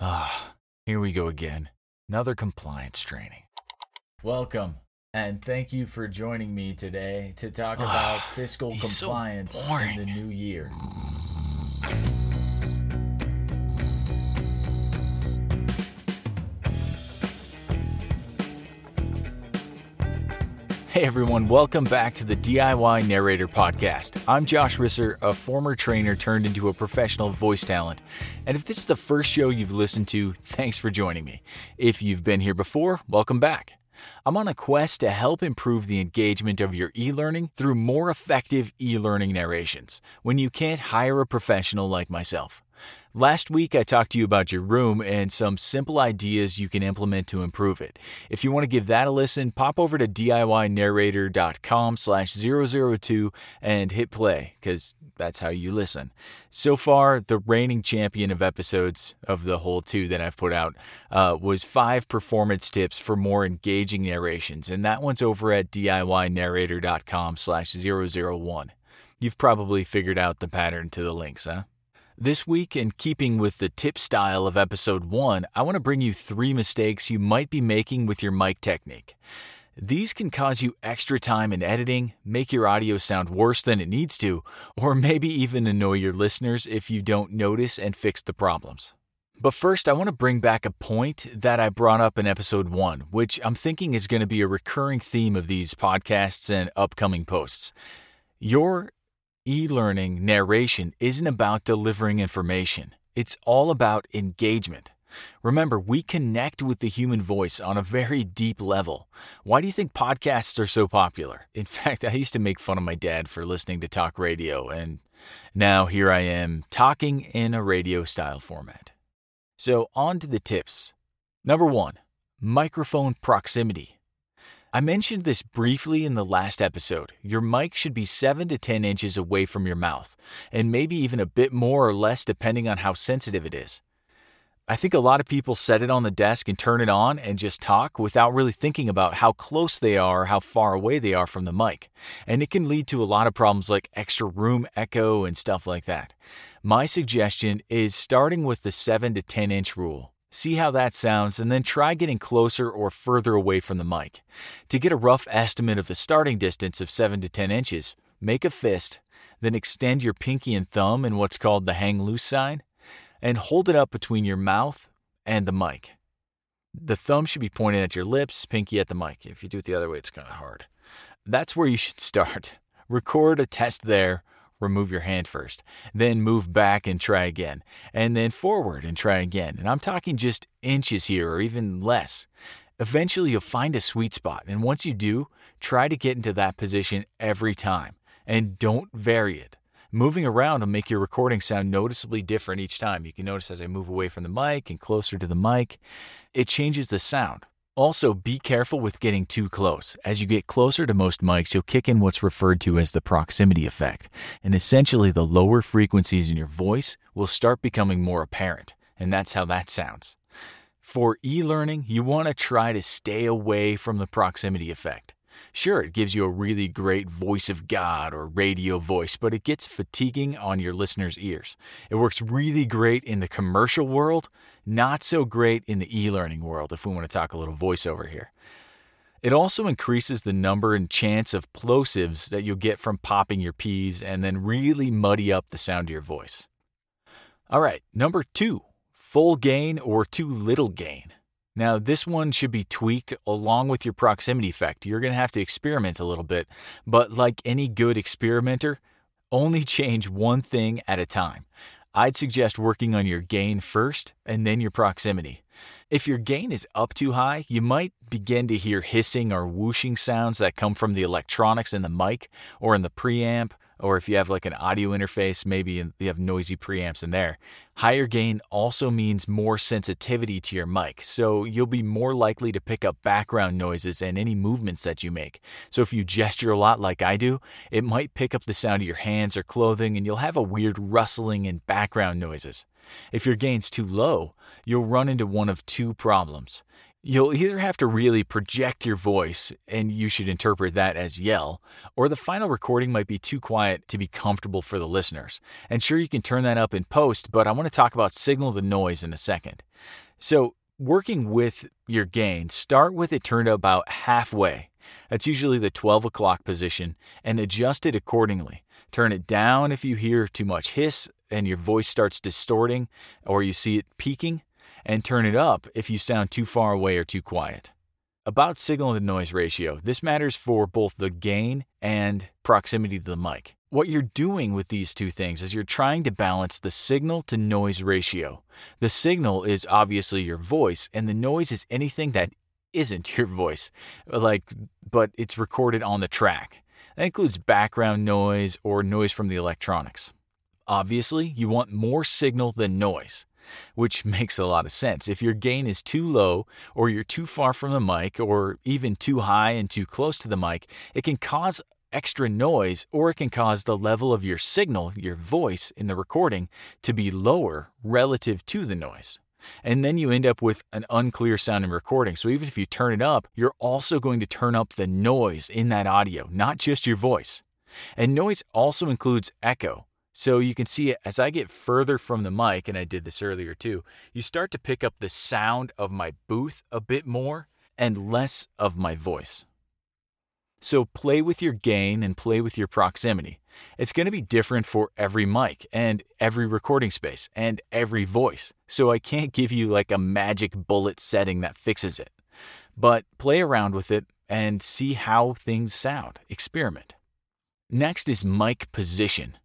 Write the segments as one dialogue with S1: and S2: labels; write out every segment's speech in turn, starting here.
S1: Ah, here we go again. Another compliance training. Welcome, and thank you for joining me today to talk about fiscal
S2: he's so
S1: compliance in
S2: boring.
S1: the new year. Hey everyone, welcome back to the DIY Narrator Podcast. I'm Josh Risser, a former trainer turned into a professional voice talent. And if this is the first show you've listened to, thanks for joining me. If you've been here before, welcome back. I'm on a quest to help improve the engagement of your e learning through more effective e learning narrations when you can't hire a professional like myself. Last week, I talked to you about your room and some simple ideas you can implement to improve it. If you want to give that a listen, pop over to DIYnarrator.com slash 002 and hit play, because that's how you listen. So far, the reigning champion of episodes of the whole two that I've put out uh, was five performance tips for more engaging narrations, and that one's over at DIYnarrator.com slash 001. You've probably figured out the pattern to the links, huh? This week, in keeping with the tip style of episode 1, I want to bring you three mistakes you might be making with your mic technique. These can cause you extra time in editing, make your audio sound worse than it needs to, or maybe even annoy your listeners if you don't notice and fix the problems. But first, I want to bring back a point that I brought up in episode 1, which I'm thinking is going to be a recurring theme of these podcasts and upcoming posts. Your e learning narration isn't about delivering information, it's all about engagement. Remember, we connect with the human voice on a very deep level. Why do you think podcasts are so popular? In fact, I used to make fun of my dad for listening to talk radio, and now here I am talking in a radio style format. So, on to the tips. Number one, microphone proximity. I mentioned this briefly in the last episode. Your mic should be 7 to 10 inches away from your mouth, and maybe even a bit more or less depending on how sensitive it is. I think a lot of people set it on the desk and turn it on and just talk without really thinking about how close they are or how far away they are from the mic. And it can lead to a lot of problems like extra room echo and stuff like that. My suggestion is starting with the 7 to 10 inch rule. See how that sounds and then try getting closer or further away from the mic. To get a rough estimate of the starting distance of 7 to 10 inches, make a fist, then extend your pinky and thumb in what's called the hang loose sign, and hold it up between your mouth and the mic. The thumb should be pointed at your lips, pinky at the mic. If you do it the other way, it's kind of hard. That's where you should start. Record a test there remove your hand first, then move back and try again, and then forward and try again. And I'm talking just inches here or even less. Eventually, you'll find a sweet spot, and once you do, try to get into that position every time and don't vary it. Moving around will make your recording sound noticeably different each time. You can notice as I move away from the mic and closer to the mic, it changes the sound. Also, be careful with getting too close. As you get closer to most mics, you'll kick in what's referred to as the proximity effect. And essentially, the lower frequencies in your voice will start becoming more apparent. And that's how that sounds. For e learning, you want to try to stay away from the proximity effect. Sure, it gives you a really great voice of God or radio voice, but it gets fatiguing on your listeners' ears. It works really great in the commercial world, not so great in the e learning world, if we want to talk a little voiceover here. It also increases the number and chance of plosives that you'll get from popping your P's and then really muddy up the sound of your voice. All right, number two full gain or too little gain. Now, this one should be tweaked along with your proximity effect. You're going to have to experiment a little bit, but like any good experimenter, only change one thing at a time. I'd suggest working on your gain first and then your proximity. If your gain is up too high, you might begin to hear hissing or whooshing sounds that come from the electronics in the mic or in the preamp or if you have like an audio interface, maybe you have noisy preamps in there. Higher gain also means more sensitivity to your mic, so you'll be more likely to pick up background noises and any movements that you make. So if you gesture a lot like I do, it might pick up the sound of your hands or clothing and you'll have a weird rustling and background noises. If your gain's too low, you'll run into one of two problems. You'll either have to really project your voice, and you should interpret that as yell, or the final recording might be too quiet to be comfortable for the listeners. And sure, you can turn that up in post, but I want to talk about signal to noise in a second. So, working with your gain, start with it turned about halfway. That's usually the 12 o'clock position, and adjust it accordingly. Turn it down if you hear too much hiss and your voice starts distorting or you see it peaking and turn it up if you sound too far away or too quiet. About signal to noise ratio, this matters for both the gain and proximity to the mic. What you're doing with these two things is you're trying to balance the signal to noise ratio. The signal is obviously your voice, and the noise is anything that isn't your voice, like, but it's recorded on the track. That includes background noise or noise from the electronics. Obviously, you want more signal than noise which makes a lot of sense. If your gain is too low, or you're too far from the mic, or even too high and too close to the mic, it can cause extra noise, or it can cause the level of your signal, your voice in the recording, to be lower relative to the noise. And then you end up with an unclear sounding recording. So even if you turn it up, you're also going to turn up the noise in that audio, not just your voice. And noise also includes echo. So you can see as I get further from the mic, and I did this earlier too, you start to pick up the sound of my booth a bit more and less of my voice. So play with your gain and play with your proximity. It's going to be different for every mic and every recording space and every voice. So I can't give you like a magic bullet setting that fixes it. But play around with it and see how things sound. Experiment. Next is mic position.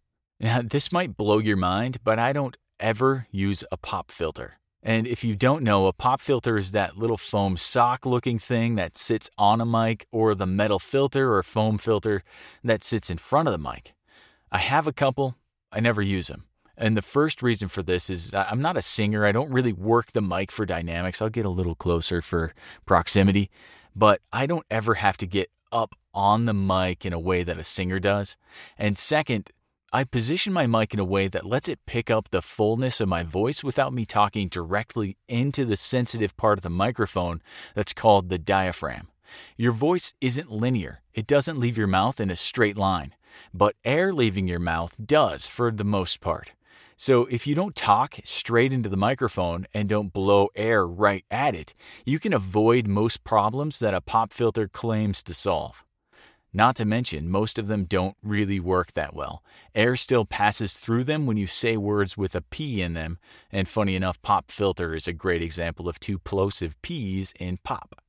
S1: Now, this might blow your mind, but I don't ever use a pop filter. And if you don't know, a pop filter is that little foam sock looking thing that sits on a mic, or the metal filter or foam filter that sits in front of the mic. I have a couple, I never use them. And the first reason for this is I'm not a singer. I don't really work the mic for dynamics. I'll get a little closer for proximity, but I don't ever have to get up on the mic in a way that a singer does. And second, I position my mic in a way that lets it pick up the fullness of my voice without me talking directly into the sensitive part of the microphone that's called the diaphragm. Your voice isn't linear, it doesn't leave your mouth in a straight line, but air leaving your mouth does for the most part. So if you don't talk straight into the microphone and don't blow air right at it, you can avoid most problems that a pop filter claims to solve. Not to mention, most of them don't really work that well. Air still passes through them when you say words with a P in them, and funny enough, pop filter is a great example of two plosive P's in pop.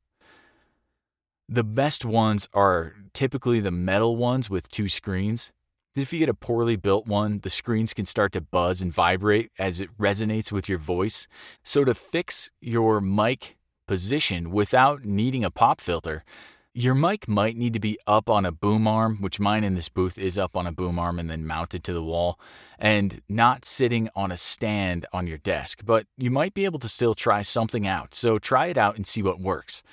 S1: The best ones are typically the metal ones with two screens. If you get a poorly built one, the screens can start to buzz and vibrate as it resonates with your voice. So, to fix your mic position without needing a pop filter, your mic might need to be up on a boom arm, which mine in this booth is up on a boom arm and then mounted to the wall, and not sitting on a stand on your desk. But you might be able to still try something out. So try it out and see what works.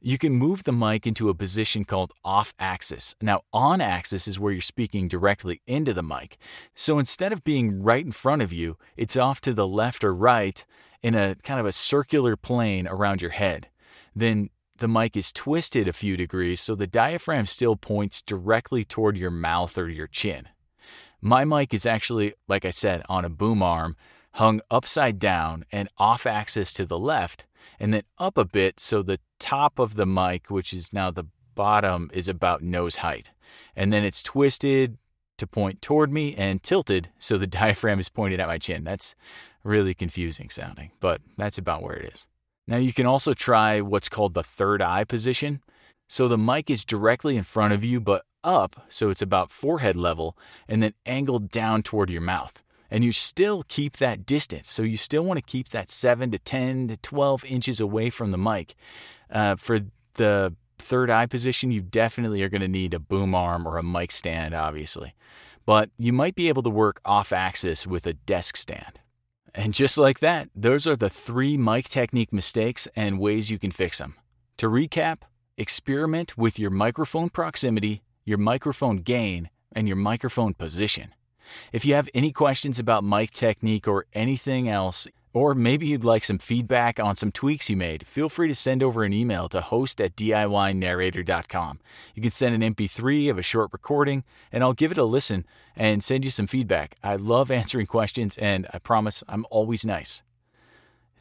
S1: You can move the mic into a position called off axis. Now, on axis is where you're speaking directly into the mic. So instead of being right in front of you, it's off to the left or right in a kind of a circular plane around your head. Then the mic is twisted a few degrees so the diaphragm still points directly toward your mouth or your chin. My mic is actually, like I said, on a boom arm, hung upside down and off axis to the left, and then up a bit so the top of the mic, which is now the bottom, is about nose height. And then it's twisted to point toward me and tilted so the diaphragm is pointed at my chin. That's really confusing sounding, but that's about where it is. Now you can also try what's called the third eye position. So the mic is directly in front of you, but up, so it's about forehead level, and then angled down toward your mouth. And you still keep that distance. So you still want to keep that 7 to 10 to 12 inches away from the mic. Uh, for the third eye position, you definitely are going to need a boom arm or a mic stand, obviously. But you might be able to work off axis with a desk stand. And just like that, those are the three mic technique mistakes and ways you can fix them. To recap, experiment with your microphone proximity, your microphone gain, and your microphone position. If you have any questions about mic technique or anything else, Or maybe you'd like some feedback on some tweaks you made. Feel free to send over an email to host at DIYnarrator.com. You can send an MP3 of a short recording, and I'll give it a listen and send you some feedback. I love answering questions, and I promise I'm always nice.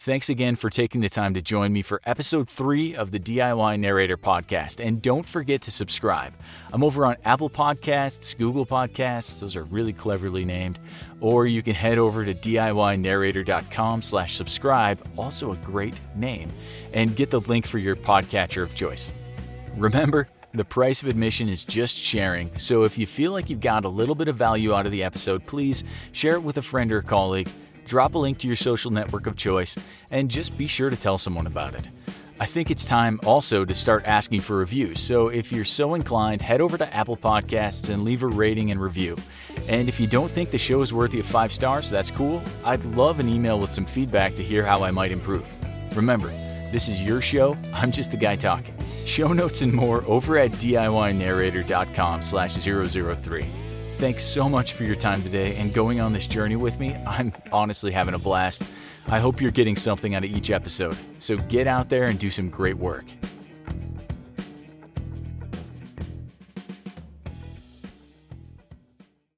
S1: Thanks again for taking the time to join me for episode three of the DIY Narrator podcast. And don't forget to subscribe. I'm over on Apple Podcasts, Google Podcasts, those are really cleverly named. Or you can head over to DIYnarrator.com slash subscribe, also a great name, and get the link for your podcatcher of choice. Remember, the price of admission is just sharing, so if you feel like you've got a little bit of value out of the episode, please share it with a friend or colleague drop a link to your social network of choice, and just be sure to tell someone about it. I think it's time also to start asking for reviews. So if you're so inclined, head over to Apple Podcasts and leave a rating and review. And if you don't think the show is worthy of five stars, that's cool. I'd love an email with some feedback to hear how I might improve. Remember, this is your show. I'm just the guy talking. Show notes and more over at DIYnarrator.com slash 003. Thanks so much for your time today and going on this journey with me. I'm honestly having a blast. I hope you're getting something out of each episode. So get out there and do some great work.